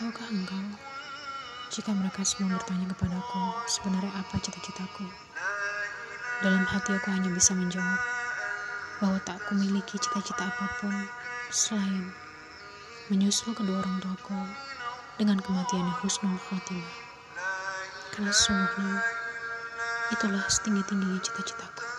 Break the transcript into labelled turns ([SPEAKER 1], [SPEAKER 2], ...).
[SPEAKER 1] Tahukah engkau, jika mereka semua bertanya kepadaku, sebenarnya apa cita-citaku? Dalam hati aku hanya bisa menjawab bahwa tak aku miliki cita-cita apa pun selain menyusul kedua orang tuaku dengan kematian yang husnul khotimah. Karena sesungguhnya itulah setinggi-tingginya cita-citaku.